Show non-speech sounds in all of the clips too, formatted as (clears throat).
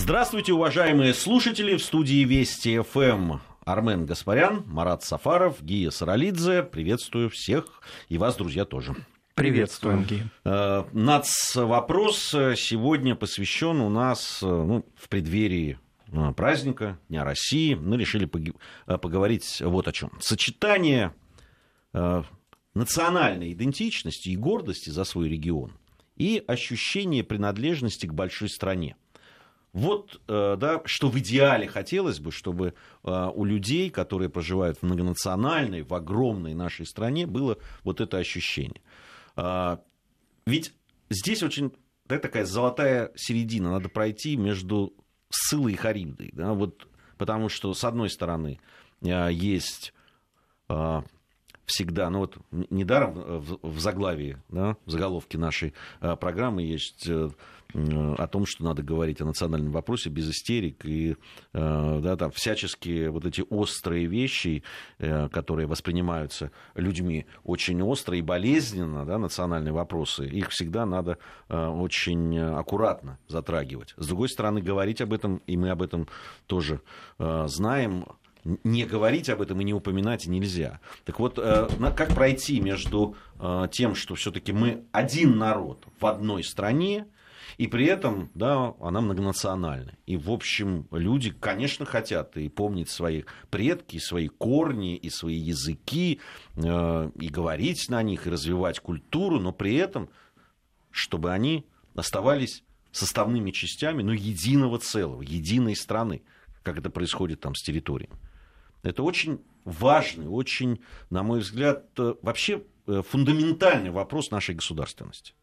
Здравствуйте, уважаемые слушатели. В студии Вести ФМ Армен Гаспарян, Марат Сафаров, Гия Саралидзе. Приветствую всех и вас, друзья, тоже. Приветствуем, Ги. Э, Нац вопрос сегодня посвящен у нас ну, в преддверии э, праздника Дня России. Мы решили э, поговорить вот о чем. Сочетание национальной идентичности и гордости за свой регион и ощущение принадлежности к большой стране. Вот, да, что в идеале хотелось бы, чтобы у людей, которые проживают в многонациональной, в огромной нашей стране, было вот это ощущение. А, ведь здесь очень да, такая золотая середина, надо пройти между Сылой и Харибдой. Да, вот, потому что, с одной стороны, а, есть всегда, ну вот недаром в заглавии, да, в заголовке нашей программы есть э, о том, что надо говорить о национальном вопросе без истерик и э, да, там, всяческие вот эти острые вещи, э, которые воспринимаются людьми очень остро и болезненно, да, национальные вопросы, их всегда надо э, очень аккуратно затрагивать. С другой стороны, говорить об этом, и мы об этом тоже знаем, не говорить об этом и не упоминать нельзя. Так вот, как пройти между тем, что все-таки мы один народ в одной стране, и при этом, да, она многонациональная. И, в общем, люди, конечно, хотят и помнить свои предки, свои корни, и свои языки, э, и говорить на них, и развивать культуру, но при этом, чтобы они оставались составными частями, ну, единого целого, единой страны, как это происходит там с территорией. Это очень важный, очень, на мой взгляд, э, вообще э, фундаментальный вопрос нашей государственности.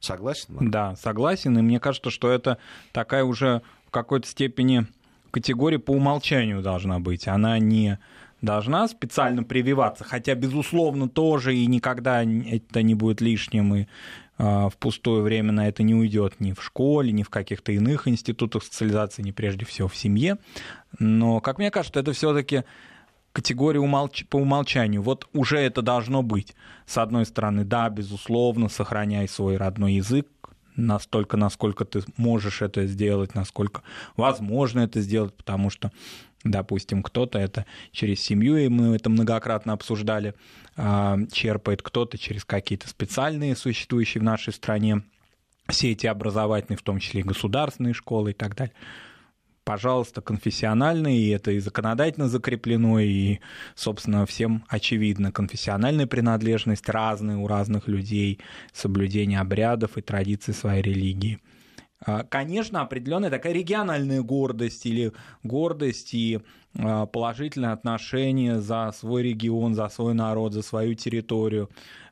Согласен? Марк? Да, согласен. И мне кажется, что это такая уже в какой-то степени категория по умолчанию должна быть. Она не должна специально прививаться, хотя, безусловно, тоже и никогда это не будет лишним, и а, в пустое время на это не уйдет ни в школе, ни в каких-то иных институтах социализации, ни прежде всего в семье. Но, как мне кажется, это все-таки категория умолч... по умолчанию. Вот уже это должно быть. С одной стороны, да, безусловно, сохраняй свой родной язык, настолько, насколько ты можешь это сделать, насколько возможно это сделать, потому что, допустим, кто-то это через семью, и мы это многократно обсуждали, а, черпает, кто-то через какие-то специальные существующие в нашей стране сети образовательные, в том числе и государственные школы и так далее пожалуйста, конфессиональный, и это и законодательно закреплено, и, собственно, всем очевидно, конфессиональная принадлежность разная у разных людей, соблюдение обрядов и традиций своей религии. А, конечно, определенная такая региональная гордость или гордость и а, положительное отношение за свой регион, за свой народ, за свою территорию.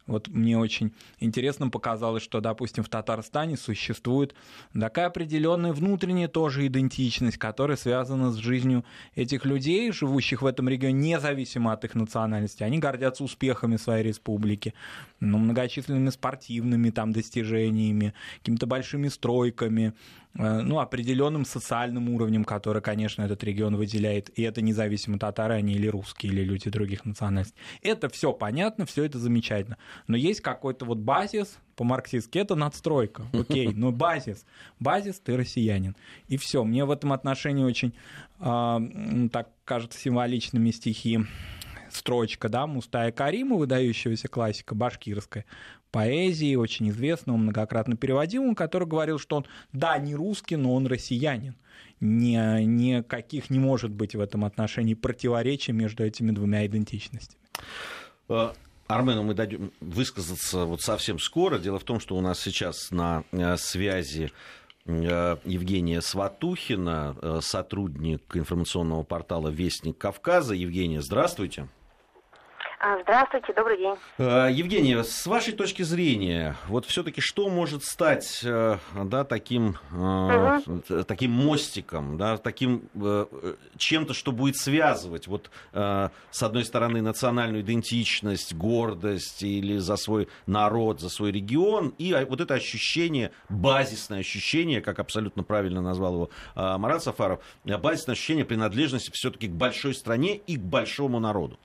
Вот мне очень интересно показалось, что, допустим, в Татарстане существует такая определенная внутренняя тоже идентичность, которая связана с жизнью этих людей, живущих в этом регионе, независимо от их национальности. Они гордятся успехами своей республики, ну, многочисленными спортивными там достижениями, какими-то большими стройками, ну, определенным социальным уровнем, который, конечно, этот регион выделяет, и это независимо, татары они или русские, или люди других национальностей. Это все понятно, все это замечательно. Но есть какой-то вот базис, по-марксистски, это надстройка, окей, (laughs) но базис, базис, ты россиянин. И все, мне в этом отношении очень, э, так кажется, символичными стихи строчка, да, Мустая Карима, выдающегося классика башкирская, поэзии, очень известного, многократно переводимого, который говорил, что он, да, не русский, но он россиянин. Ни, никаких не может быть в этом отношении противоречий между этими двумя идентичностями. Э, Армену мы дадим высказаться вот совсем скоро. Дело в том, что у нас сейчас на э, связи э, Евгения Сватухина, сотрудник информационного портала «Вестник Кавказа». Евгения, здравствуйте. А, здравствуйте, добрый день. Э, Евгения, с вашей точки зрения, вот все-таки что может стать э, да, таким, угу. таким мостиком, да, таким чем-то, что будет связывать вот, с одной стороны национальную идентичность, гордость или за свой народ, за свой регион, и вот это ощущение, базисное ощущение, как абсолютно правильно назвал его Марат Сафаров, базисное ощущение принадлежности все-таки к большой стране и к большому народу.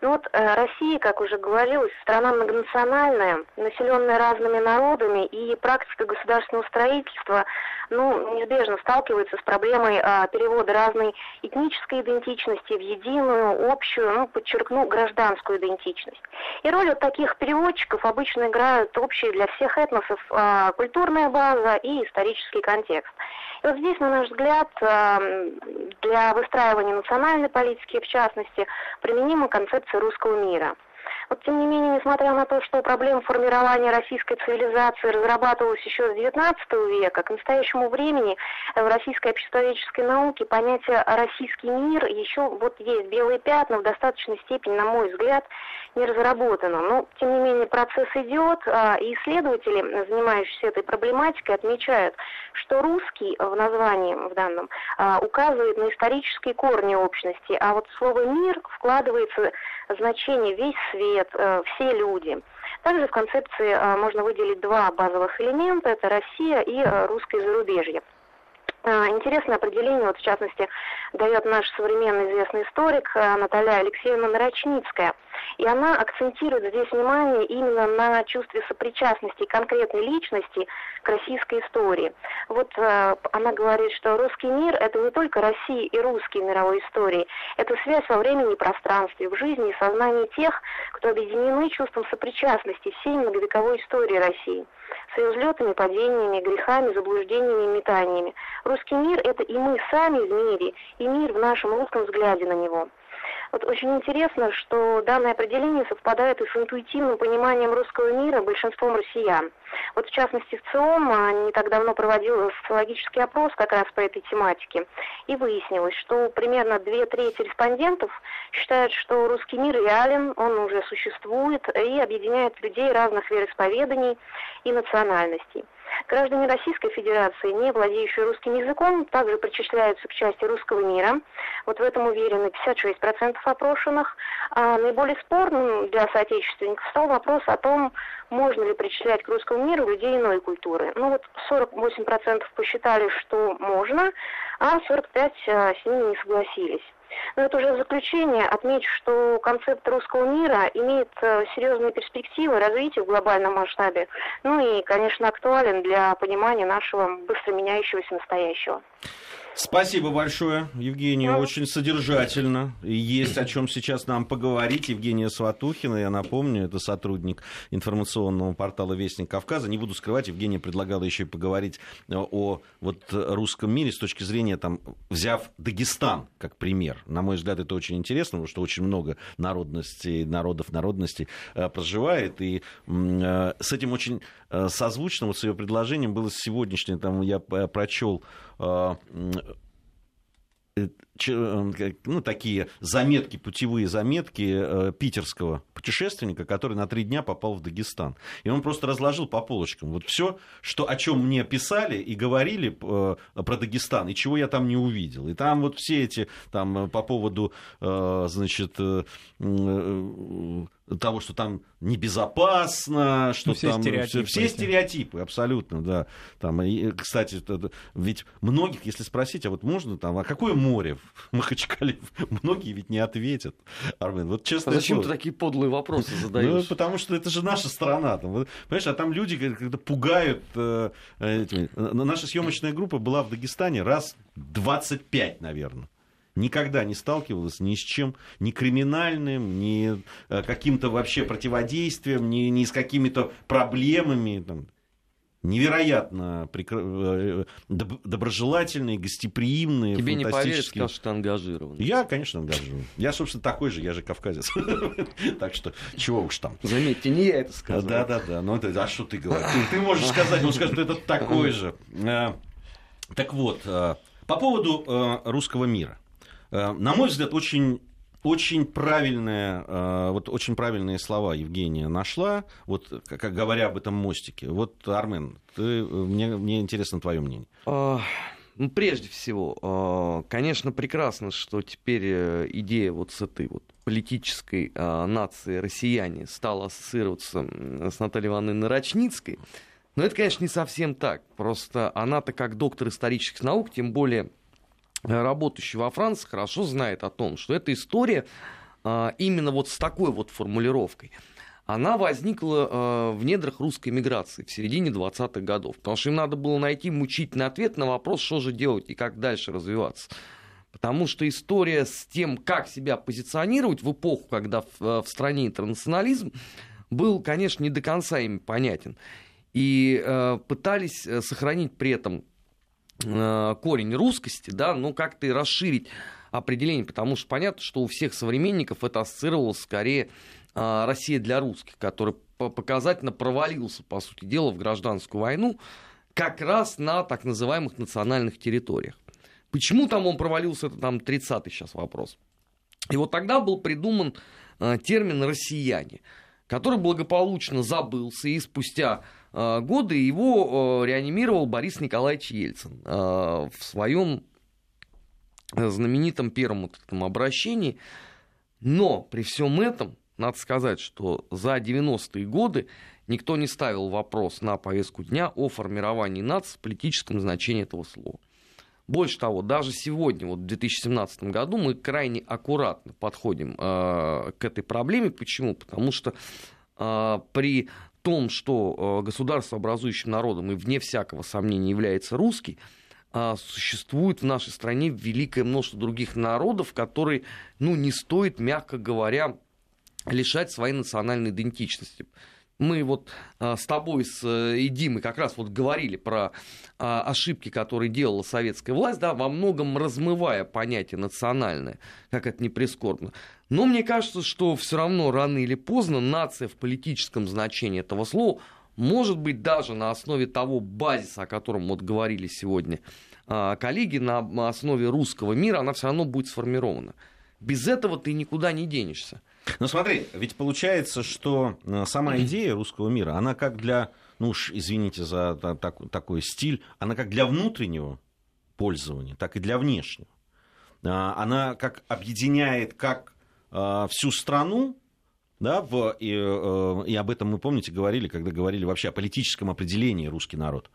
Ну вот э, Россия, как уже говорилось, страна многонациональная, населенная разными народами, и практика государственного строительства ну, неизбежно сталкивается с проблемой э, перевода разной этнической идентичности в единую, общую, ну, подчеркну, гражданскую идентичность. И роль вот таких переводчиков обычно играют общие для всех этносов э, культурная база и исторический контекст. Вот здесь, на наш взгляд, э, для выстраивания национальной политики, в частности, применима концепция русского мира – вот, тем не менее, несмотря на то, что проблема формирования российской цивилизации разрабатывалась еще с XIX века, к настоящему времени в российской обществоведческой науке понятие «российский мир» еще вот есть белые пятна в достаточной степени, на мой взгляд, не разработано. Но, тем не менее, процесс идет, а, и исследователи, занимающиеся этой проблематикой, отмечают, что русский в названии в данном а, указывает на исторические корни общности, а вот слово «мир» вкладывается значение весь свет, э, все люди. Также в концепции э, можно выделить два базовых элемента, это Россия и э, русское зарубежье. Интересное определение, вот в частности, дает наш современный известный историк Наталья Алексеевна Нарочницкая – и она акцентирует здесь внимание именно на чувстве сопричастности конкретной личности к российской истории. Вот э, она говорит, что русский мир – это не только Россия и русские мировой истории, это связь во времени и пространстве, в жизни и сознании тех, кто объединены чувством сопричастности всей многовековой истории России с ее взлетами, падениями, грехами, заблуждениями и метаниями. Русский мир – это и мы сами в мире, и мир в нашем русском взгляде на него. Вот очень интересно, что данное определение совпадает и с интуитивным пониманием русского мира большинством россиян. Вот в частности в ЦИОМ а, не так давно проводил социологический опрос как раз по этой тематике, и выяснилось, что примерно две трети респондентов считают, что русский мир реален, он уже существует и объединяет людей разных вероисповеданий и национальностей. Граждане Российской Федерации, не владеющие русским языком, также причисляются к части русского мира. Вот в этом уверены 56% опрошенных. А наиболее спорным для соотечественников стал вопрос о том, можно ли причислять к русскому миру людей иной культуры. Ну вот 48% посчитали, что можно, а 45% а, с ними не согласились. Но это уже в заключение отмечу, что концепт русского мира имеет э, серьезные перспективы развития в глобальном масштабе, ну и, конечно, актуален для понимания нашего быстро меняющегося настоящего. Спасибо большое, Евгения, очень содержательно. Есть о чем сейчас нам поговорить. Евгения Сватухина, я напомню, это сотрудник информационного портала Вестник Кавказа. Не буду скрывать, Евгения предлагала еще и поговорить о вот русском мире с точки зрения, там, взяв Дагестан как пример. На мой взгляд, это очень интересно, потому что очень много народностей, народов, народностей э, проживает. И э, с этим очень э, созвучно, вот с ее предложением было сегодняшнее, там я прочел Э, э, ну, такие заметки, путевые заметки э, питерского путешественника, который на три дня попал в Дагестан. И он просто разложил по полочкам. Вот все, что, о чем мне писали и говорили про Дагестан, и чего я там не увидел. И там вот все эти, там, по поводу, значит, того, что там небезопасно, что ну, все там стереотипы, все, стереотипы, абсолютно, да. Там, и, кстати, ведь многих, если спросить, а вот можно там, а какое море в Махачкале, (laughs) многие ведь не ответят. Армен, вот честно. А зачем слово. ты такие подлые вопросы (laughs) задаешь? Ну, потому что это же наша страна, там, понимаешь, а там люди когда пугают. Э, этими. Наша съемочная группа была в Дагестане раз 25, наверное никогда не сталкивалась ни с чем, ни криминальным, ни э, каким-то вообще противодействием, ни, ни с какими-то проблемами. Там, невероятно прикр... Э, доброжелательные, гостеприимные, Тебе не поверят, скажут, что ты ангажирован. Я, конечно, ангажирован. Я, собственно, такой же, я же кавказец. (laughs) Так что, чего уж там. Заметьте, не я это сказал. Да-да-да, ну а что ты говоришь? Ты можешь сказать, он скажет, это такой же. Э, так вот, по поводу русского мира. Э, на мой взгляд, очень очень правильные, э, вот очень правильные слова Евгения нашла, вот как говоря об этом мостике. Вот, Армен, ты, мне, мне интересно твое мнение. А, ну, прежде всего, а, конечно, прекрасно, что теперь э, идея вот с этой вот политической а, нации россияне стала ассоциироваться с Натальей Ивановной Нарочницкой. Но это, конечно, не совсем так. Просто она-то как доктор исторических наук, тем более работающий во Франции, хорошо знает о том, что эта история а, именно вот с такой вот формулировкой, она возникла э, в недрах русской миграции в середине 20-х годов. Потому что им надо было найти мучительный ответ на вопрос, что же делать и как дальше развиваться. Потому что история с тем, как себя позиционировать в эпоху, когда в, э, в стране интернационализм, был, конечно, не до конца им понятен. И э, пытались сохранить при этом корень русскости, да, но как-то и расширить определение, потому что понятно, что у всех современников это ассоциировалось скорее а, Россия для русских, который показательно провалился, по сути дела, в гражданскую войну как раз на так называемых национальных территориях. Почему там он провалился, это там 30-й сейчас вопрос. И вот тогда был придуман э, термин «россияне», который благополучно забылся, и спустя э, годы его э, реанимировал Борис Николаевич Ельцин э, в своем знаменитом первом вот этом обращении. Но при всем этом надо сказать, что за 90-е годы никто не ставил вопрос на повестку дня о формировании нации в политическом значении этого слова. Больше того, даже сегодня, вот в 2017 году, мы крайне аккуратно подходим э, к этой проблеме. Почему? Потому что э, при том, что э, государство образующим народом и вне всякого сомнения является русский, э, существует в нашей стране великое множество других народов, которые, ну, не стоит, мягко говоря, лишать своей национальной идентичности. Мы вот а, с тобой, с э, и Димой как раз вот говорили про а, ошибки, которые делала советская власть, да, во многом размывая понятие национальное, как это не прискорбно. Но мне кажется, что все равно рано или поздно нация в политическом значении этого слова может быть даже на основе того базиса, о котором вот говорили сегодня а, коллеги, на основе русского мира, она все равно будет сформирована. Без этого ты никуда не денешься. Ну смотри, ведь получается, что э, сама идея русского мира, она как для, ну уж извините за так, такой стиль, она как для внутреннего пользования, так и для внешнего. А, она как объединяет как всю страну, да, в, и, э, и об этом мы, помните, говорили, когда говорили вообще о политическом определении русский народ,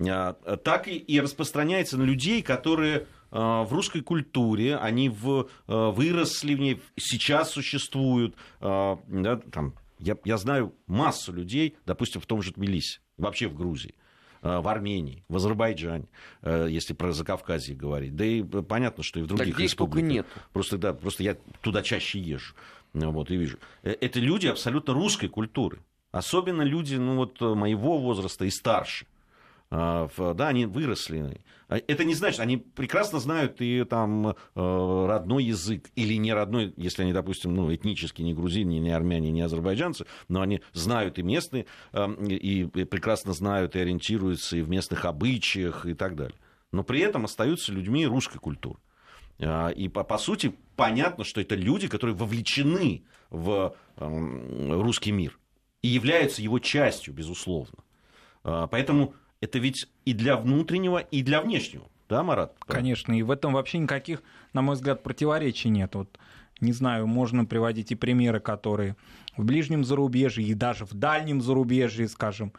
а, так и, и распространяется на людей, которые Э, в русской культуре, они в, э, выросли в ней, сейчас существуют. Э, да, там, я, я знаю массу людей, допустим, в том же Тбилиси, вообще в Грузии в Армении, в Азербайджане, если про Закавказье говорить. Да и понятно, что и в других так республиках. нет. Просто, да, просто я туда чаще езжу вот, и вижу. Это люди абсолютно русской культуры. Особенно люди ну, вот, моего возраста и старше. Да, они выросли а это не значит, они прекрасно знают и там э, родной язык или не родной, если они, допустим, ну, этнически не грузины, не армяне, не азербайджанцы, но они знают и местные, эм, и прекрасно знают и ориентируются и в местных обычаях и так далее. Но при этом остаются людьми русской культуры. А, и по, по сути понятно, что это люди, которые вовлечены в эм, русский мир и являются его частью, безусловно. А, поэтому это ведь и для внутреннего, и для внешнего. Да, Марат? Конечно, и в этом вообще никаких, на мой взгляд, противоречий нет. Вот, не знаю, можно приводить и примеры, которые в ближнем зарубежье и даже в дальнем зарубежье, скажем,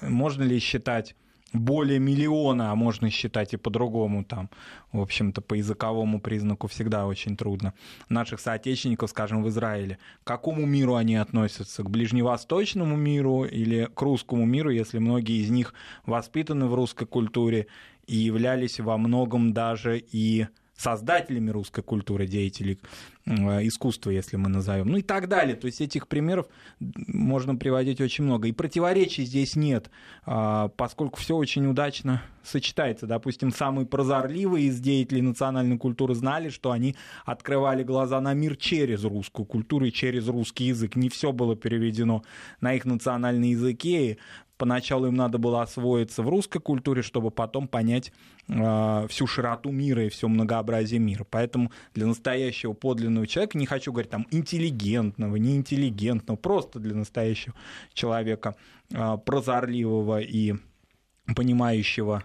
можно ли считать более миллиона, а можно считать и по-другому там, в общем-то, по языковому признаку всегда очень трудно. Наших соотечественников, скажем, в Израиле, к какому миру они относятся? К ближневосточному миру или к русскому миру, если многие из них воспитаны в русской культуре и являлись во многом даже и создателями русской культуры, деятелей э, искусства, если мы назовем, ну и так далее. То есть этих примеров можно приводить очень много. И противоречий здесь нет, а, поскольку все очень удачно сочетается. Допустим, самые прозорливые из деятелей национальной культуры знали, что они открывали глаза на мир через русскую культуру и через русский язык. Не все было переведено на их национальные языки, поначалу им надо было освоиться в русской культуре, чтобы потом понять э, всю широту мира и все многообразие мира. Поэтому для настоящего подлинного человека, не хочу говорить там интеллигентного, неинтеллигентного, просто для настоящего человека э, прозорливого и понимающего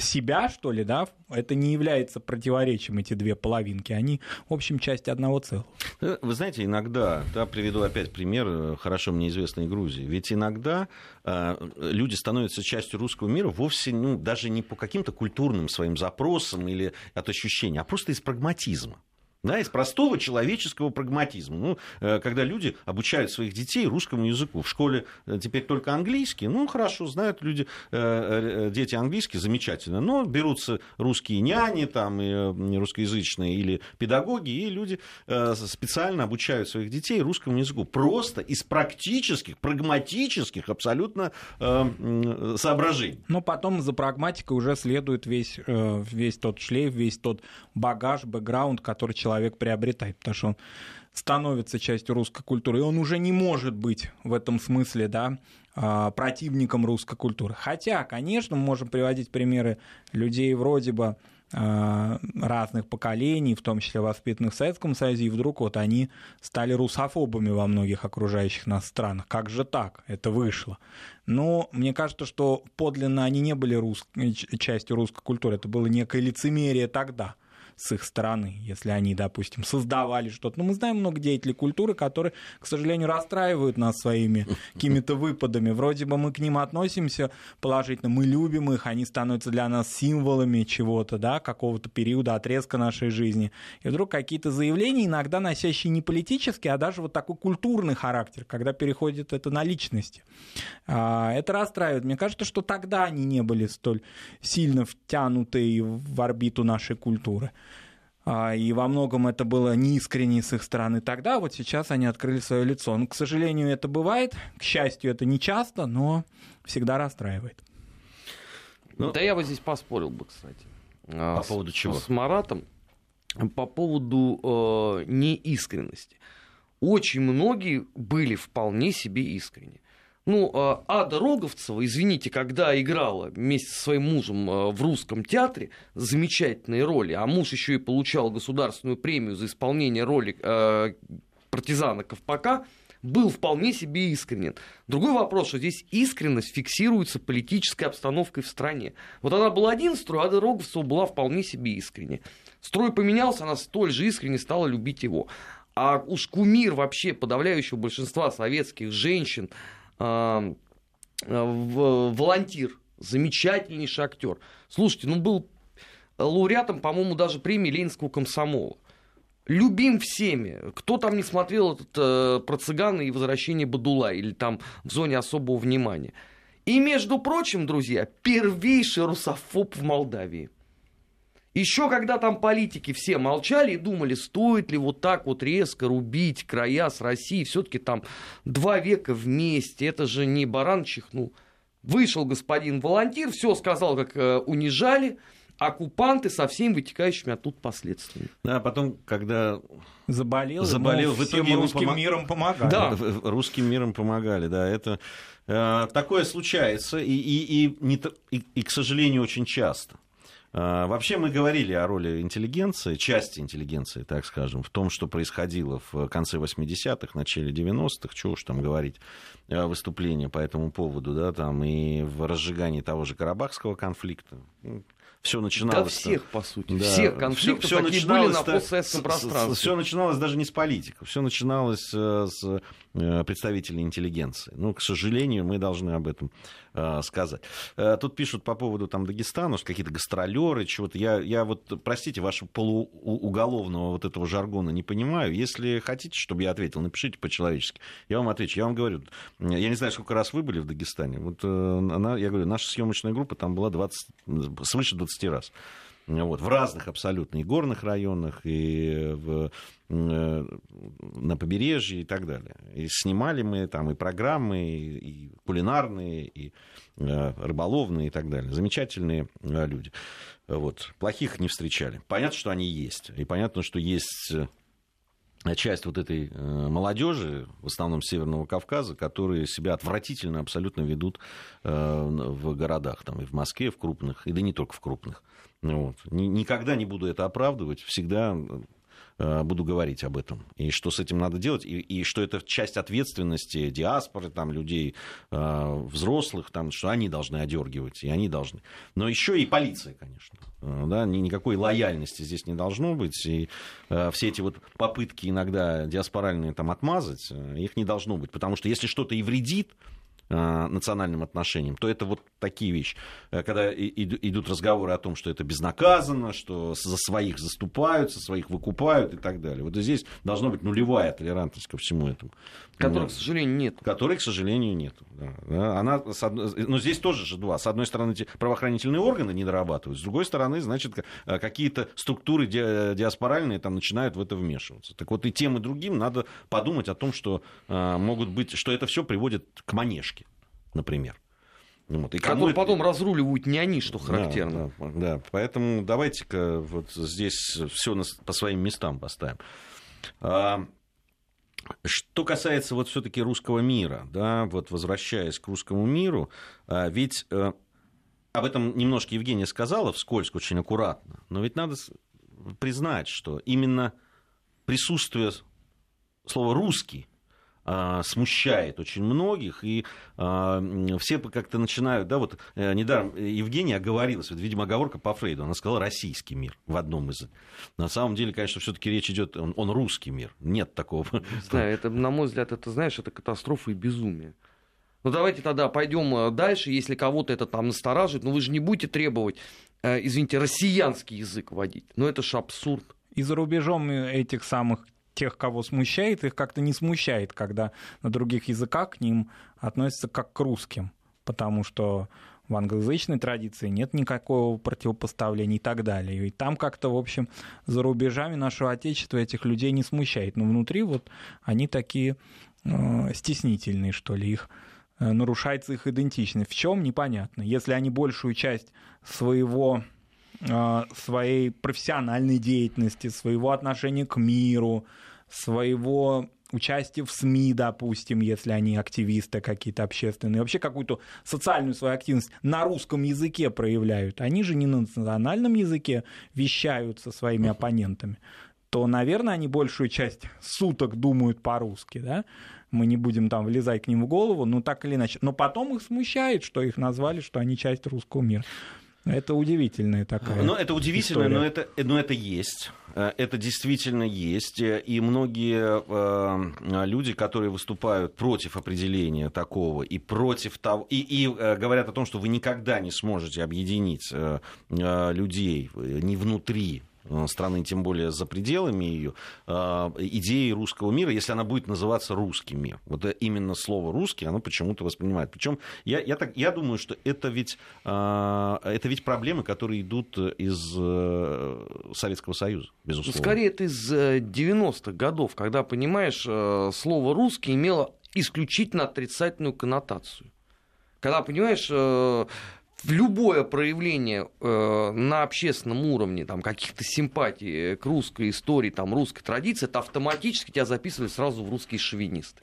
себя, что ли, да, это не является противоречием, эти две половинки, они, в общем, часть одного целого. Э, вы знаете, иногда, да, приведу опять пример э, хорошо мне известной Грузии, ведь иногда э, люди становятся частью русского мира вовсе, ну, даже не по каким-то культурным своим запросам или от ощущения, а просто из прагматизма. Да, из простого человеческого прагматизма. Ну, э, когда люди обучают своих детей русскому языку. В школе э, теперь только английский. Ну, хорошо, знают люди, э, дети английский, замечательно. Но берутся русские няни, там, и русскоязычные или педагоги, и люди специально обучают своих детей русскому языку. Просто из практических, прагматических абсолютно соображений. Но потом за прагматикой уже следует весь, весь тот шлейф, весь тот багаж, бэкграунд, который человек человек приобретает, потому что он становится частью русской культуры, и он уже не может быть в этом смысле, да, а, противником русской культуры. Хотя, конечно, мы можем приводить примеры людей вроде бы а, разных поколений, в том числе воспитанных в Советском Союзе, и вдруг вот они стали русофобами во многих окружающих нас странах. Как же так? Это вышло. Но мне кажется, что подлинно они не были рус... частью русской культуры. Это было некое лицемерие тогда с их стороны, если они, допустим, создавали что-то. Но мы знаем много деятелей культуры, которые, к сожалению, расстраивают нас своими (laughs) какими-то выпадами. Вроде бы мы к ним относимся положительно, мы любим их, они становятся для нас символами чего-то, да, какого-то периода, отрезка нашей жизни. И вдруг какие-то заявления, иногда носящие не политический, а даже вот такой культурный характер, когда переходит это на личности. А, это расстраивает. Мне кажется, что тогда они не были столь сильно втянуты в орбиту нашей культуры. А, и во многом это было неискренне с их стороны тогда, вот сейчас они открыли свое лицо. Ну, к сожалению, это бывает, к счастью, это не часто, но всегда расстраивает. Ну, да я бы здесь поспорил бы, кстати. А, по с, поводу чего? С Маратом. По поводу э, неискренности. Очень многие были вполне себе искренни. Ну, а, Ада Роговцева, извините, когда играла вместе со своим мужем а, в русском театре замечательные роли, а муж еще и получал государственную премию за исполнение роли э, партизана Ковпака, был вполне себе искренен. Другой вопрос, что здесь искренность фиксируется политической обстановкой в стране. Вот она была один строй, Ада Роговцева была вполне себе искренне. Строй поменялся, она столь же искренне стала любить его. А уж кумир вообще подавляющего большинства советских женщин – волонтир, замечательнейший актер. Слушайте, ну был лауреатом, по-моему, даже премии Ленинского комсомола. Любим всеми. Кто там не смотрел этот, э, про цыгана и возвращение Бадула или там в зоне особого внимания. И, между прочим, друзья, первейший русофоб в Молдавии. Еще когда там политики все молчали и думали, стоит ли вот так вот резко рубить края с Россией, все-таки там два века вместе, это же не баран чихнул. Вышел господин волонтер, все сказал, как э, унижали, оккупанты со всеми вытекающими оттуда последствиями. Да, потом, когда заболел, заболел в итоге русским пом... миром помогали. Да, русским миром помогали, да, это э, такое случается и, и, и, не, и, и, к сожалению, очень часто. А, вообще мы говорили о роли интеллигенции, части интеллигенции, так скажем, в том, что происходило в конце 80-х, начале 90-х, чего уж там говорить, а, выступления по этому поводу, да, там и в разжигании того же Карабахского конфликта. Все начиналось... Да всех, по сути, да, всех конфликтов все, все такие были на постсоветском пространстве. Все начиналось даже не с политиков, все начиналось э, с э, представителей интеллигенции. Ну, к сожалению, мы должны об этом э, сказать. Тут пишут по поводу там Дагестана, что какие-то гастролеры, чего-то. Я, я вот, простите, вашего полууголовного вот этого жаргона не понимаю. Если хотите, чтобы я ответил, напишите по-человечески. Я вам отвечу. Я вам говорю, я не знаю, сколько раз вы были в Дагестане. Вот она, я говорю, наша съемочная группа там была 20, свыше 20 20 раз. Вот, в разных абсолютно, и горных районах, и в, э, на побережье и так далее. И снимали мы там и программы, и, кулинарные, и э, рыболовные и так далее. Замечательные э, люди. Вот. Плохих не встречали. Понятно, что они есть. И понятно, что есть часть вот этой э, молодежи, в основном Северного Кавказа, которые себя отвратительно абсолютно ведут э, в городах, там, и в Москве, в крупных, и да не только в крупных. Вот. Никогда не буду это оправдывать, всегда Э, буду говорить об этом. И что с этим надо делать, и, и что это часть ответственности диаспоры, там, людей э, взрослых, там, что они должны одергивать, и они должны. Но еще и полиция, конечно. Э, да, никакой лояльности здесь не должно быть. И все эти вот попытки иногда диаспоральные там отмазать, их не должно быть. Потому что если что-то и вредит, национальным отношениям, то это вот такие вещи. Когда идут разговоры о том, что это безнаказанно, что за своих заступаются, своих выкупают и так далее. Вот здесь должна быть нулевая толерантность ко всему этому. Которой, к сожалению, нет. Которой, к сожалению, нет. Да. Она, но здесь тоже же два. С одной стороны, эти правоохранительные органы не дорабатывают, с другой стороны, значит, какие-то структуры диаспоральные там начинают в это вмешиваться. Так вот и тем, и другим надо подумать о том, что могут быть, что это все приводит к манежке, например. Вот. И Который потом разруливают не они, что характерно. Да, да, да. поэтому давайте-ка вот здесь все по своим местам поставим. Что касается вот все-таки русского мира, да, вот возвращаясь к русскому миру, а, ведь э, об этом немножко Евгения сказала вскользь, очень аккуратно, но ведь надо признать, что именно присутствие слова «русский» а, смущает очень многих, и а, все как-то начинают, да, вот э, недаром Евгения оговорилась, вот, видимо, оговорка по Фрейду, она сказала «российский мир» в одном из... На самом деле, конечно, все таки речь идет, он, он русский мир, нет такого. знаю, это, на мой взгляд, это, знаешь, это катастрофа и безумие. Ну давайте тогда пойдем э, дальше, если кого-то это там настораживает, но вы же не будете требовать, э, извините, россиянский язык вводить. Ну это же абсурд. И за рубежом этих самых тех, кого смущает, их как-то не смущает, когда на других языках к ним относятся как к русским, потому что в англоязычной традиции нет никакого противопоставления и так далее. И там как-то, в общем, за рубежами нашего Отечества этих людей не смущает. Но внутри вот они такие э, стеснительные, что ли, их э, нарушается их идентичность. В чем непонятно. Если они большую часть своего своей профессиональной деятельности, своего отношения к миру, своего участия в СМИ, допустим, если они активисты какие-то общественные, вообще какую-то социальную свою активность на русском языке проявляют. Они же не на национальном языке вещают со своими оппонентами то, наверное, они большую часть суток думают по-русски, да, мы не будем там влезать к ним в голову, ну так или иначе. Но потом их смущает, что их назвали, что они часть русского мира. Это удивительная такая. Ну, это удивительно, но это, но это есть. Э, это действительно есть. И многие э, люди, которые выступают против определения такого и против того, и, и э, говорят о том, что вы никогда не сможете объединить э, людей ни внутри страны, тем более за пределами ее, э, идеи русского мира, если она будет называться русский мир. Вот именно слово русский оно почему-то воспринимает. Причем я, я, так, я думаю, что это ведь, э, это ведь проблемы, которые идут из Советского Союза, безусловно. Скорее, это из 90-х годов, когда, понимаешь, слово русский имело исключительно отрицательную коннотацию. Когда, понимаешь, любое проявление э, на общественном уровне там, каких-то симпатий к русской истории, там, русской традиции, это автоматически тебя записывали сразу в русские шовинисты.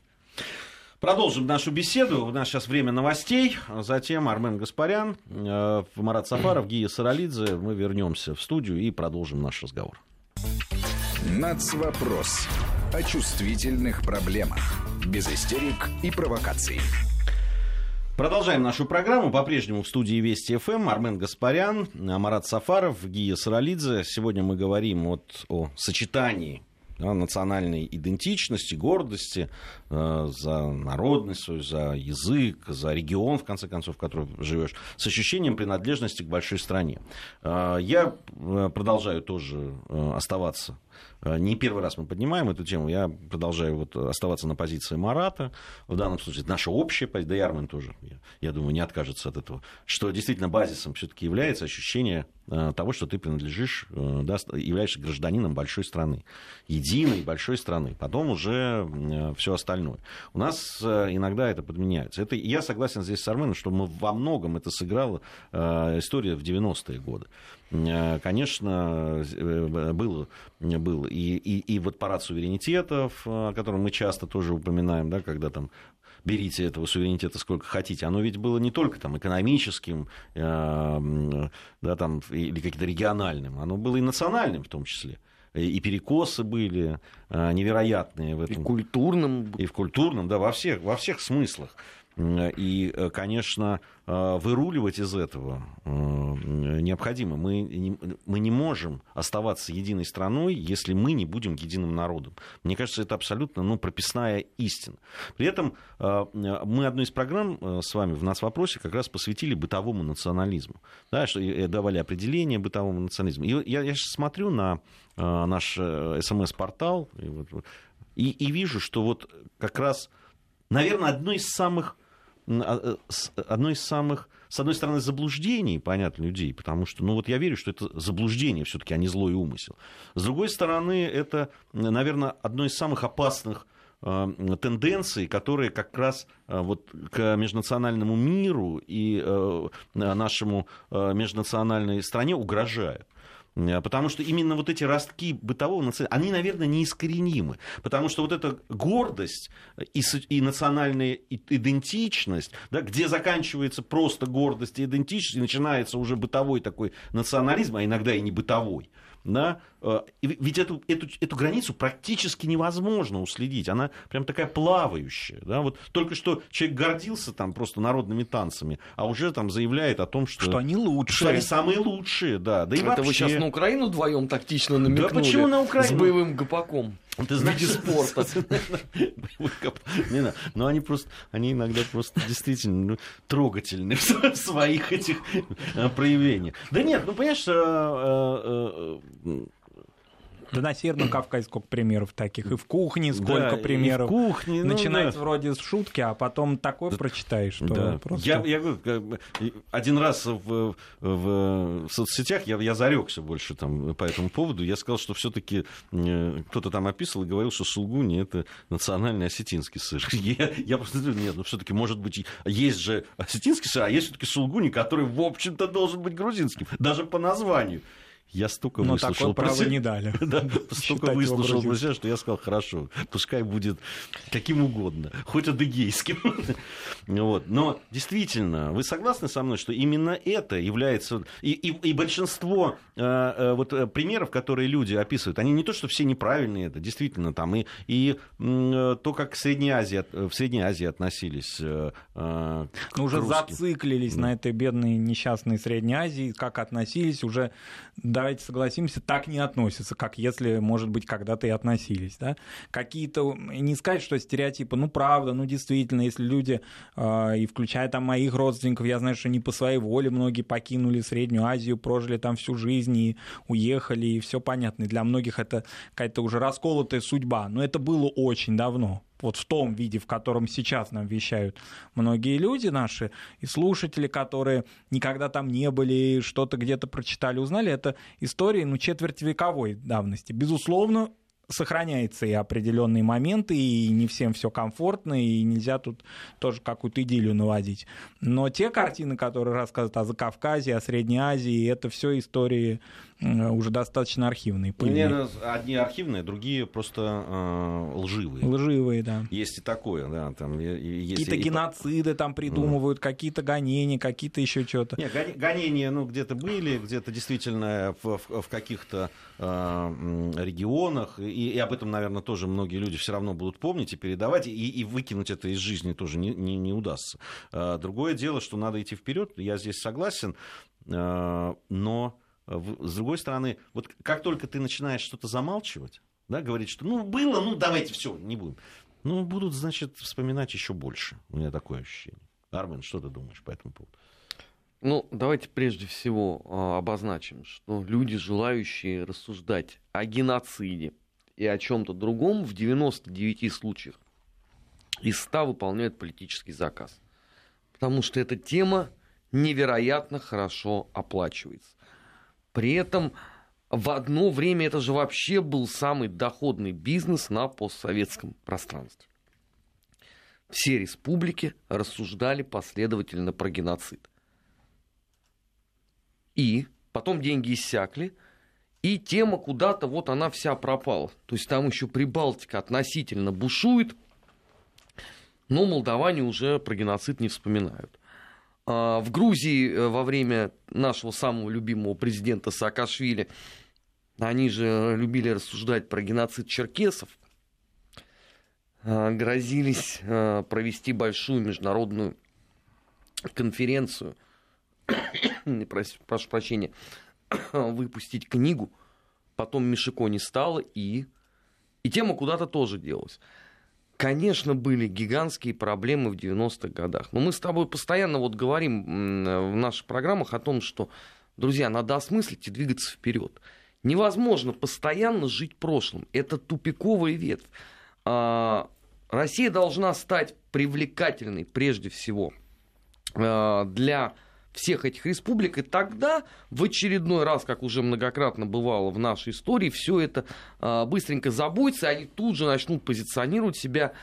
Продолжим нашу беседу. У нас сейчас время новостей. Затем Армен Гаспарян, э, Марат Сафаров, (clears throat) Гия Саралидзе. Мы вернемся в студию и продолжим наш разговор. Нацвопрос. О чувствительных проблемах. Без истерик и провокаций. Продолжаем нашу программу. По-прежнему в студии Вести ФМ Армен Гаспарян, Марат Сафаров, Гия Саралидзе. Сегодня мы говорим вот о сочетании да, национальной идентичности, гордости э, за народность свою, за язык, за регион, в конце концов, в котором живешь, с ощущением принадлежности к большой стране. Э, я э, продолжаю тоже э, оставаться не первый раз мы поднимаем эту тему. Я продолжаю вот оставаться на позиции Марата. В данном случае наша общая позиция, да и Армен тоже, я, я думаю, не откажется от этого. Что действительно базисом все-таки является ощущение э, того, что ты принадлежишь, э, да, являешься гражданином большой страны, единой большой страны. Потом уже все остальное. У нас иногда это подменяется. Это, я согласен здесь с Арменом, что мы во многом это сыграла история в 90-е годы. Э, конечно, э, был, был и, и, и вот парад суверенитетов, о котором мы часто тоже упоминаем, да, когда там берите этого суверенитета сколько хотите. Оно ведь было не только там, экономическим э, да, там, или каким-то региональным, оно было и национальным в том числе. И перекосы были невероятные в этом. И культурным. И в культурном, да, во всех, во всех смыслах. И, конечно, выруливать из этого необходимо. Мы не, мы не можем оставаться единой страной, если мы не будем единым народом. Мне кажется, это абсолютно ну, прописная истина. При этом мы одну из программ с вами в нас вопросе как раз посвятили бытовому национализму. Да, что давали определение бытовому национализму. И я, я сейчас смотрю на наш СМС-портал и, и, вижу, что вот как раз, наверное, одно из самых э, одно из самых, с одной стороны, заблуждений, понятно, людей, потому что, ну вот я верю, что это заблуждение все-таки, а не злой умысел. С другой стороны, это, наверное, одно из самых опасных э, тенденций, которые как раз э, вот к межнациональному миру и нашему межнациональной стране угрожают. Э, потому что именно вот эти ростки бытового национализма, они, наверное, неискоренимы. Потому что вот эта гордость и, и национальная идентичность, да, где заканчивается просто гордость и идентичность, и начинается уже бытовой такой национализм, а иногда и не бытовой, да, э, ведь эту, эту, эту границу практически невозможно уследить. Она прям такая плавающая. Да? Вот только что человек гордился там просто народными танцами, а уже там заявляет о том, что... Что они лучшие. Что они самые лучшие, да. да и Это вообще... вы сейчас на Украину вдвоем тактично намекнули? Да почему на Украину? С боевым гопаком. Ты знаешь, спорта. (laughs) Не надо. Но они просто, они иногда просто действительно ну, трогательны в своих этих э, проявлениях. Да нет, ну понимаешь, э, э, да на Северном Кавказе сколько примеров таких, и в кухне сколько да, примеров. И в кухне, ну, Начинается да. вроде с шутки, а потом такое прочитаешь, что да. просто... Я, я говорю, один раз в, в соцсетях я, я зарекся больше там по этому поводу. Я сказал, что все-таки э, кто-то там описывал и говорил, что сулгуни это национальный осетинский сыр. (laughs) Я, я просто думаю, нет, ну все-таки может быть есть же осетинский сыр, а есть все-таки сулгуни, который в общем-то должен быть грузинским, даже по названию. Я столько Но выслушал про себя. не дали. (laughs) да, (laughs) (laughs) столько выслушал про себя, что я сказал, хорошо, пускай будет каким угодно, хоть адыгейским. вот. Но действительно, вы согласны со мной, что именно это является... И, и, и большинство э, э, вот, э, примеров, которые люди описывают, они не то, что все неправильные, это действительно там и, и э, то, как в Средней Азии, в Средней Азии относились э, э, к Уже русским. зациклились да. на этой бедной несчастной Средней Азии, как относились уже давайте согласимся, так не относятся, как если, может быть, когда-то и относились. Да? Какие-то, не сказать, что стереотипы, ну, правда, ну, действительно, если люди, э, и включая там моих родственников, я знаю, что не по своей воле многие покинули Среднюю Азию, прожили там всю жизнь и уехали, и все понятно. И для многих это какая-то уже расколотая судьба. Но это было очень давно вот в том виде, в котором сейчас нам вещают многие люди наши и слушатели, которые никогда там не были, что-то где-то прочитали, узнали, это истории, ну, четверть вековой давности. Безусловно, сохраняется и определенные моменты, и не всем все комфортно, и нельзя тут тоже какую-то идиллию наводить. Но те картины, которые рассказывают о Закавказье, о Средней Азии, это все истории уже достаточно архивные. Пыльные. Не, одни архивные, другие просто э, лживые. Лживые, да. Есть и такое, да. Там, есть какие-то и... геноциды там придумывают, mm. какие-то гонения, какие-то еще что-то. Нет, гонения, ну, где-то были, где-то действительно в, в, в каких-то э, регионах, и, и об этом, наверное, тоже многие люди все равно будут помнить и передавать, и, и выкинуть это из жизни тоже не, не, не удастся. Э, другое дело, что надо идти вперед, я здесь согласен, э, но с другой стороны, вот как только ты начинаешь что-то замалчивать, да, говорить, что ну было, ну давайте все, не будем. Ну, будут, значит, вспоминать еще больше. У меня такое ощущение. Армен, что ты думаешь по этому поводу? Ну, давайте прежде всего э, обозначим, что люди, желающие рассуждать о геноциде и о чем-то другом, в 99 случаях из 100 выполняют политический заказ. Потому что эта тема невероятно хорошо оплачивается. При этом в одно время это же вообще был самый доходный бизнес на постсоветском пространстве. Все республики рассуждали последовательно про геноцид. И потом деньги иссякли, и тема куда-то вот она вся пропала. То есть там еще Прибалтика относительно бушует, но молдаване уже про геноцид не вспоминают. А, в Грузии э, во время нашего самого любимого президента Саакашвили они же любили рассуждать про геноцид черкесов. э, грозились э, провести большую международную конференцию, (coughs) прошу прощения, (coughs) выпустить книгу, потом Мишико не стало, и, и тема куда-то тоже делась. Конечно, были гигантские проблемы в 90-х годах. Но мы с тобой постоянно вот говорим в наших программах о том, что, друзья, надо осмыслить и двигаться вперед. Невозможно постоянно жить прошлым. Это тупиковая ветвь. А, Россия должна стать привлекательной прежде всего а, для всех этих республик, и тогда в очередной раз, как уже многократно бывало в нашей истории, все это а, быстренько забудется, и они тут же начнут позиционировать себя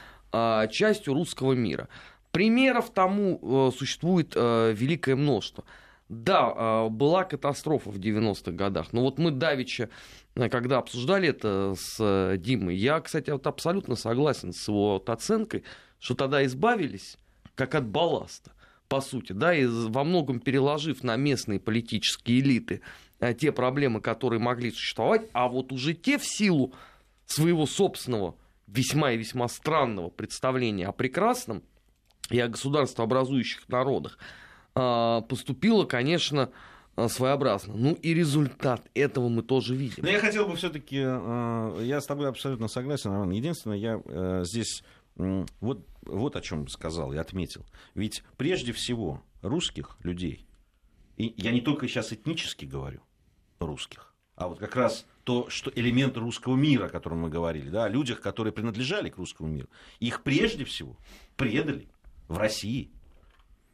частью русского мира. Примеров тому существует великое множество. Да, а, была катастрофа в 90-х годах, но вот мы давеча, э, когда обсуждали это с э, Димой, я, кстати, вот абсолютно согласен с его оценкой, что тогда избавились как от балласта, по сути, да, и во многом переложив на местные политические элиты э, те проблемы, которые могли существовать, а вот уже те в силу своего собственного весьма и весьма странного представления о прекрасном и о государствообразующих народах, а, поступила, конечно, а, своеобразно. Ну и результат этого мы тоже видим. Но я хотел бы все-таки, я с тобой абсолютно согласен, Роман. Единственное, я здесь вот, вот о чем сказал и отметил. Ведь прежде всего русских людей, и я не только сейчас этнически говорю русских, а вот как раз то, что элемент русского мира, о котором мы говорили, да, о людях, которые принадлежали к русскому миру, их прежде всего предали в России.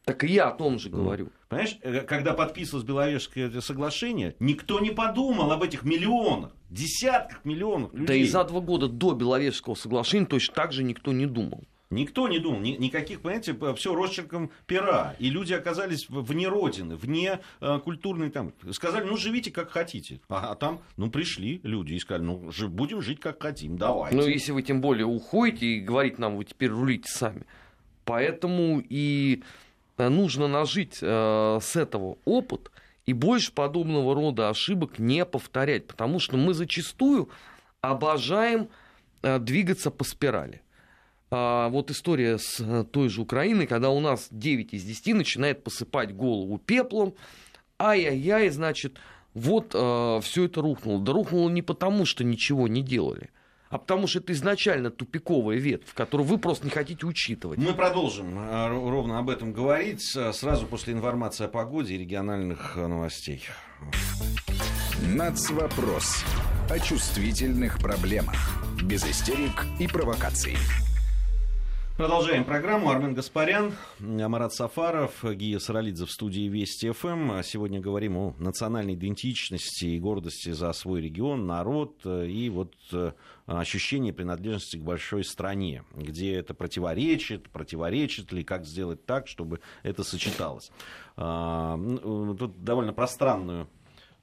Так и я о том же говорю. Понимаешь, э, когда подписывалось Беловежское соглашение, никто не подумал об этих миллионах, десятках миллионов людей. Да и за два года до Беловежского соглашения точно так же никто не думал. Никто не думал, ни, никаких, понимаете, все росчерком пера. И люди оказались вне родины, вне э, культурной там. Сказали, ну живите как хотите. А, а там, ну пришли люди и сказали, ну ж, будем жить как хотим, давайте. Ну если вы тем более уходите и говорите нам, вы теперь рулите сами. Поэтому и Э, нужно нажить э, с этого опыт и больше подобного рода ошибок не повторять, потому что мы зачастую обожаем э, двигаться по спирали. А, вот история с э, той же Украиной, когда у нас 9 из 10 начинает посыпать голову пеплом, ай-яй-яй, значит, вот э, все это рухнуло. Да рухнуло не потому, что ничего не делали – а потому что это изначально тупиковая ветвь, которую вы просто не хотите учитывать. Мы продолжим э, ровно об этом говорить э, сразу после информации о погоде и региональных новостей. Нацвопрос. О чувствительных проблемах. Без истерик и провокаций. Продолжаем программу. Армен Гаспарян, Амарат Сафаров, Гия Саралидзе в студии Вести ФМ. Сегодня говорим о национальной идентичности и гордости за свой регион, народ и вот э, ощущение принадлежности к большой стране, где это противоречит, противоречит ли, как сделать так, чтобы это сочеталось. А, ну, тут довольно пространную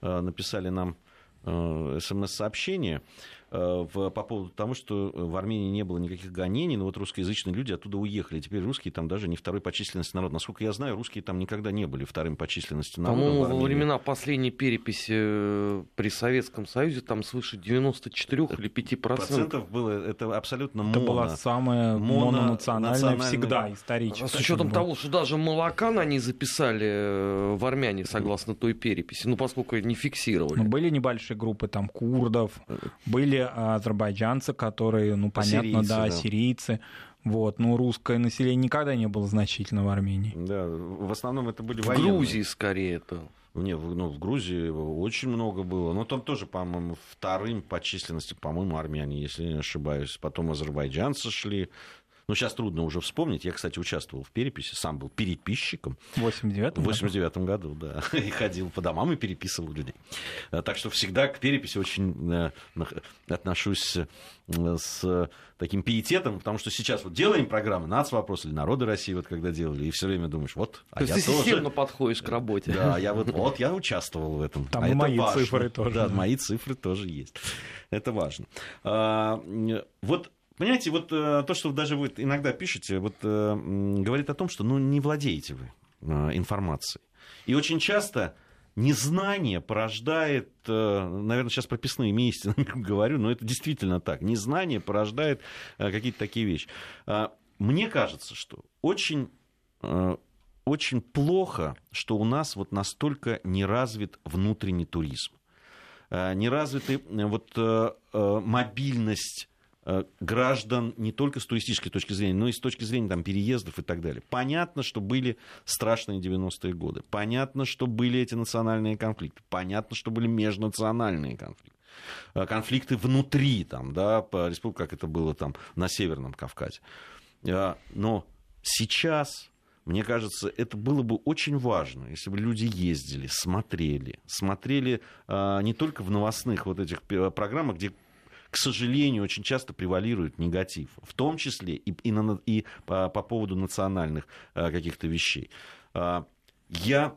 э, написали нам э, смс-сообщение. Э, в, по поводу того, что в Армении не было никаких гонений, но вот русскоязычные люди оттуда уехали. Теперь русские там даже не второй по численности народ. Насколько я знаю, русские там никогда не были вторым по численности народа. По-моему, во времена последней переписи э, при Советском Союзе там свыше 94 или 5 процентов. было, это абсолютно моно. Это была самая моно, мононациональная всегда исторически. С учетом того, что даже молокан они записали э, в армяне, согласно той переписи, ну, поскольку не фиксировали. Ну, были небольшие группы там курдов, были были азербайджанцы, которые, ну, понятно, сирийцы, да, да, сирийцы. Вот, ну, русское население никогда не было значительно в Армении. Да, в основном это были в военные. В Грузии скорее это. Не, в, ну, в Грузии очень много было. Но там тоже, по-моему, вторым по численности, по-моему, армяне, если я не ошибаюсь. Потом азербайджанцы шли. Ну, сейчас трудно уже вспомнить. Я, кстати, участвовал в переписи, сам был переписчиком. В 89 В 89 году, да. (laughs) И ходил по домам и переписывал людей. А, так что всегда к переписи очень э, отношусь э, с таким пиететом, потому что сейчас вот делаем программы «Нацвопрос» или «Народы России», вот когда делали, и все время думаешь, вот, а То я ты тоже... системно подходишь к работе. Да, я вот, вот я участвовал в этом. Там а мои важно. цифры тоже. Да, мои цифры тоже есть. Это важно. А, вот Понимаете, вот э, то, что даже вы иногда пишете, вот, э, говорит о том, что ну, не владеете вы э, информацией. И очень часто незнание порождает, наверное, сейчас прописные истины (laughs) говорю, но это действительно так. Незнание порождает какие-то такие вещи. Мне кажется, что очень очень плохо, что у нас вот настолько не развит внутренний туризм. Э, не развиты э, вот э, мобильность граждан не только с туристической точки зрения, но и с точки зрения там, переездов и так далее. Понятно, что были страшные 90-е годы. Понятно, что были эти национальные конфликты. Понятно, что были межнациональные конфликты. Конфликты внутри, там, да, по республике, как это было там на Северном Кавказе. Но сейчас мне кажется, это было бы очень важно, если бы люди ездили, смотрели, смотрели не только в новостных вот этих программах, где к сожалению, очень часто превалирует негатив, в том числе и, и, на, и по, по поводу национальных а, каких-то вещей. А, я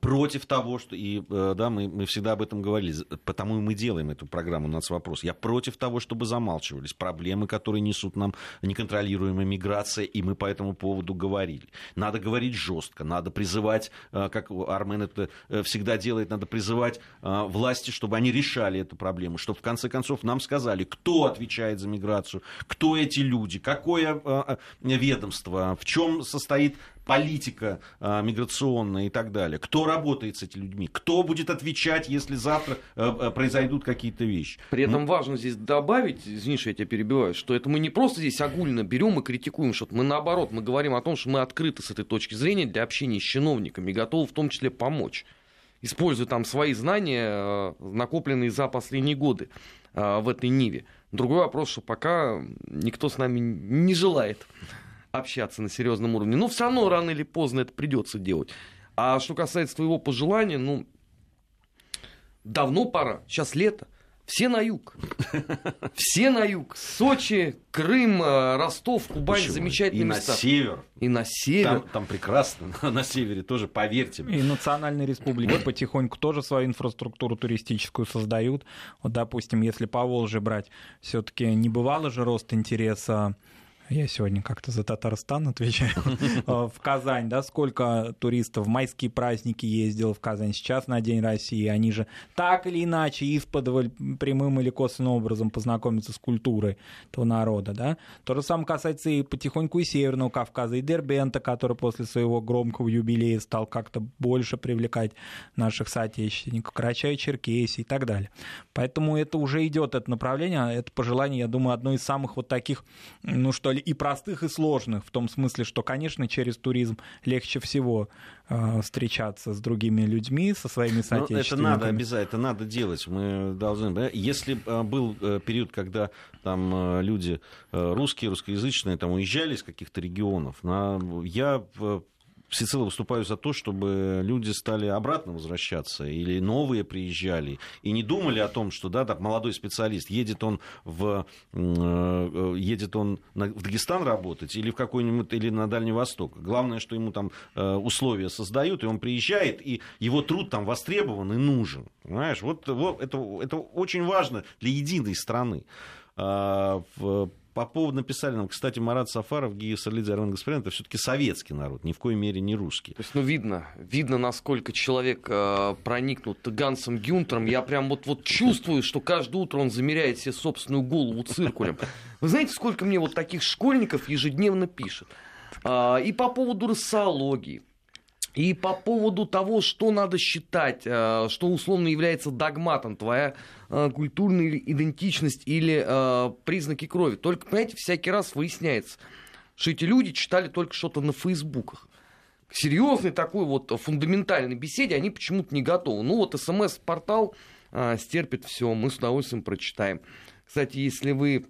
против того, что, и э, да, мы, мы всегда об этом говорили, потому и мы делаем эту программу «Нац вопрос». Я против того, чтобы замалчивались проблемы, которые несут нам неконтролируемая миграция, и мы по этому поводу говорили. Надо говорить жестко, надо призывать, э, как Армен это э, всегда делает, надо призывать власти, чтобы они решали эту проблему, чтобы в конце концов нам сказали, кто отвечает за миграцию, кто эти люди, какое ведомство, в чем состоит политика а, миграционная и так далее. Кто работает с этими людьми? Кто будет отвечать, если завтра а, произойдут какие-то вещи? При этом ну... важно здесь добавить, извини, что я тебя перебиваю, что это мы не просто здесь огульно берем и критикуем что-то. Мы наоборот, мы говорим о том, что мы открыты с этой точки зрения для общения с чиновниками и готовы в том числе помочь. Используя там свои знания, накопленные за последние годы в этой Ниве. Другой вопрос, что пока никто с нами не желает общаться на серьезном уровне. Но все равно рано или поздно это придется делать. А что касается твоего пожелания, ну, давно пора. Сейчас лето. Все на юг. (laughs) Все на юг. Сочи, Крым, э, Ростов, Кубань, Почему? замечательные и места. И на север. И на север. Там, там прекрасно. (laughs) На севере тоже, поверьте. И национальные республики потихоньку тоже свою инфраструктуру туристическую создают. Вот, допустим, если по Волжье брать, все-таки не бывало же рост интереса я сегодня как-то за Татарстан отвечаю. (laughs) Э, в Казань, да, сколько туристов в майские праздники ездил в Казань, сейчас на День России, они же так или иначе исподволь прямым или косвенным образом познакомятся с культурой этого народа, да. То же самое касается и потихоньку и Северного Кавказа, и Дербента, который после своего громкого юбилея стал как-то больше привлекать наших соотечественников, Карачай-Черкесии и так далее. Поэтому это уже идет это направление, а это пожелание, я думаю, одно из самых вот таких, ну что ли, и простых, и сложных, в том смысле, что, конечно, через туризм легче всего э, встречаться с другими людьми, со своими соотечественниками. Ну, это надо обязательно, это надо делать. Мы должны... Если э, был э, период, когда там э, люди русские, русскоязычные, там уезжали из каких-то регионов, я всецело выступаю за то, чтобы люди стали обратно возвращаться или новые приезжали и не думали о том, что да, так молодой специалист едет он в э, едет он в Дагестан работать или в какой-нибудь или на Дальний Восток. Главное, что ему там э, условия создают и он приезжает и его труд там востребован и нужен, понимаешь? Вот, вот это это очень важно для единой страны. А, по поводу написали нам, кстати, Марат Сафаров, Гия Сарлидзе, Армен Гаспарян, это все-таки советский народ, ни в коей мере не русский. То есть, ну, видно, видно, насколько человек э, проникнут Гансом Гюнтером. Я прям вот, вот чувствую, что каждое утро он замеряет себе собственную голову циркулем. Вы знаете, сколько мне вот таких школьников ежедневно пишет? Э, и по поводу рассологии, и по поводу того, что надо считать, э, что условно является догматом, твоя э, культурная идентичность или э, признаки крови. Только, понимаете, всякий раз выясняется, что эти люди читали только что-то на фейсбуках. К серьезной такой вот фундаментальной беседе они почему-то не готовы. Ну вот смс-портал стерпит все, мы с удовольствием прочитаем. Кстати, если вы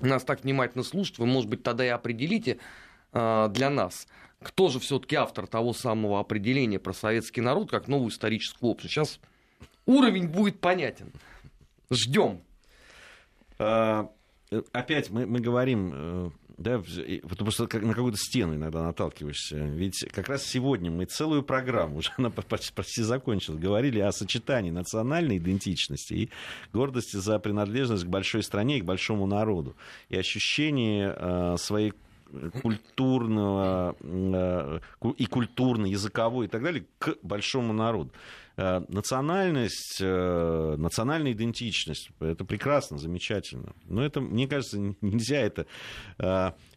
нас так внимательно слушаете, вы, может быть, тогда и определите для нас – кто же все-таки автор того самого определения про советский народ как новую историческую общность. Сейчас уровень будет понятен. Ждем. А, опять мы, мы говорим, э, да, просто как на какую-то стену иногда наталкиваешься. Ведь как раз сегодня мы целую программу, (laughs) уже она почти закончилась, говорили о сочетании национальной идентичности и гордости за принадлежность к большой стране и к большому народу. И ощущение э, своей культурного и культурно, языковой и так далее к большому народу. Национальность, национальная идентичность, это прекрасно, замечательно. Но это, мне кажется, нельзя это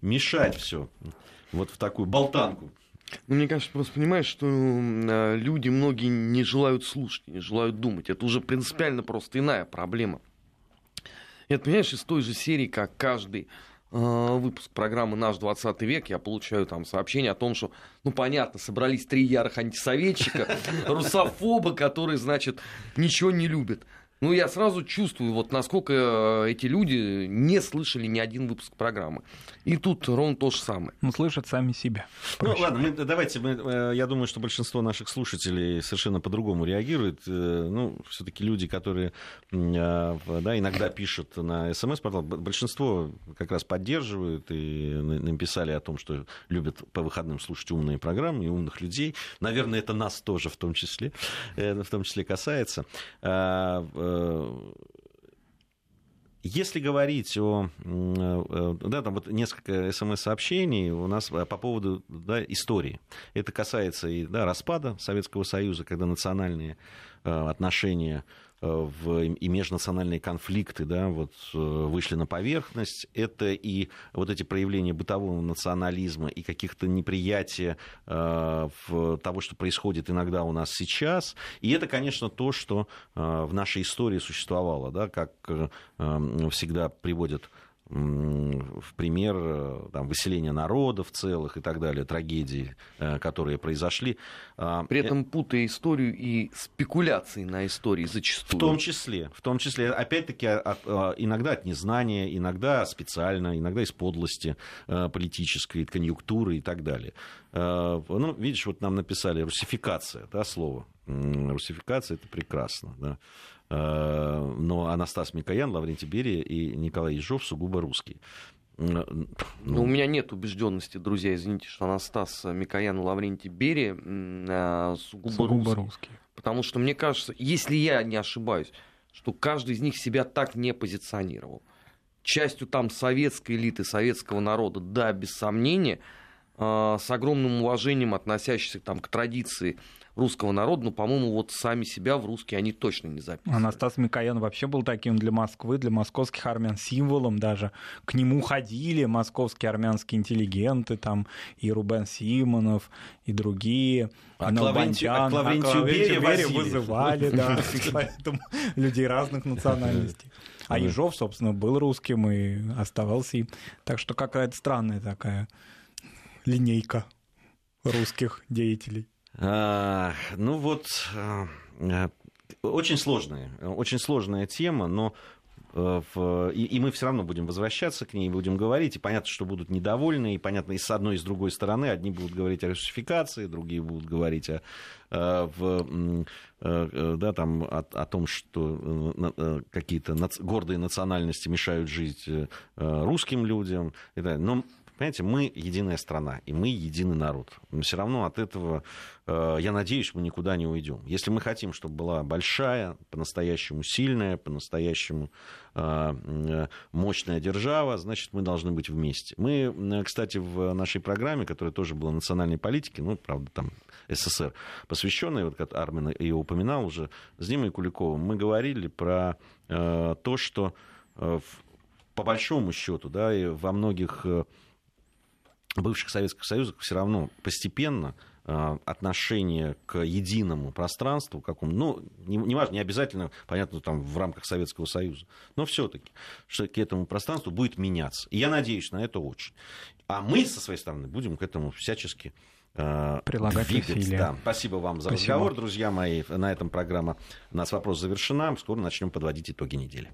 мешать все вот в такую болтанку. Ну, мне кажется, просто понимаешь, что э, люди многие не желают слушать, не желают думать. Это уже принципиально просто иная проблема. Это, понимаешь, из той же серии, как каждый э, выпуск программы «Наш 20 век» я получаю там сообщение о том, что, ну, понятно, собрались три ярых антисоветчика, (laughs) русофобы, которые, значит, ничего не любят. Ну, я сразу чувствую, вот насколько э, эти люди не слышали ни один выпуск программы. И тут ровно то же самое. Ну, слышат сами себя. Ну, ладно, мы, давайте, мы, э, я думаю, что большинство наших слушателей совершенно по-другому реагирует. Э, ну, все-таки люди, которые да, иногда пишут на смс-портал, большинство как раз поддерживают и написали о том, что любят по выходным слушать умные программы и умных людей. Наверное, это нас тоже в том числе, в том числе касается а, если говорить о... Э, да, там вот несколько смс-сообщений у нас по поводу да, истории. Это касается и да, распада Советского Союза, когда национальные э, отношения Э, в, и межнациональные конфликты да, вот, э, вышли на поверхность. Это и вот эти проявления бытового национализма и каких-то неприятия э, в того, что происходит иногда у нас сейчас. И это, конечно, то, что э, в нашей истории существовало, да, как э, всегда приводят в пример э, там, выселения народов целых и так далее, трагедии, э, которые произошли. А, При этом путая историю и спекуляции на истории зачастую. В том числе, в том числе, опять-таки, от, а, иногда от незнания, иногда специально, иногда из подлости э, политической, конъюнктуры и так далее. Ну, видишь, вот нам написали русификация, да, слово. Русификация – это прекрасно, да. Э, но Анастас Микоян, Лаврентий Берия и Николай Ежов сугубо русские. Ну, ну, у меня нет убежденности, друзья, извините, что Анастас Микоян и Лаврентий Берия э, сугубо, сугубо русские. русские. Потому что мне кажется, если я не ошибаюсь, что каждый из них себя так не позиционировал. Частью там советской элиты, советского народа, да, без сомнения, э, с огромным уважением относящихся там, к традиции русского народа, но, по-моему, вот сами себя в русские они точно не записывали. Анастас Микоян вообще был таким для Москвы, для московских армян символом даже. К нему ходили московские армянские интеллигенты, там и Рубен Симонов, и другие. А к Лаврентию, а а Берия вызывали, да, (laughs) (laughs) поэтому людей разных национальностей. А Ежов, собственно, был русским и оставался им. Так что какая-то странная такая линейка русских деятелей. Ну вот, а, очень сложная, очень сложная тема, но э, в, и, и мы все равно будем возвращаться к ней, будем говорить, и понятно, что будут недовольны, и понятно, и с одной, и с другой стороны, одни будут говорить о русификации, другие будут говорить о, э, в, э, да, там, о, о том, что какие-то гордые национальности мешают жить русским людям. Но Понимаете, мы единая страна, и мы единый народ. Но все равно от этого, э, я надеюсь, мы никуда не уйдем. Если мы хотим, чтобы была большая, по-настоящему сильная, по-настоящему э, э, мощная держава, значит, мы должны быть вместе. Мы, кстати, в нашей программе, которая тоже была национальной политике, ну, правда, там СССР, посвященной, вот как Армин ее упоминал уже, с Димой Куликовым, мы говорили про то, что по большому счету, да, и во многих бывших Советских Союзах все равно постепенно э, отношение к единому пространству, какому, ну, не, не важно, не обязательно, понятно, там в рамках Советского Союза, но все-таки, что к этому пространству будет меняться. И я надеюсь на это очень. А мы, со своей стороны, будем к этому всячески э, прилагать усилия. Да. Спасибо вам за Спасибо. разговор, друзья мои. На этом программа «У нас вопрос» завершена. Скоро начнем подводить итоги недели.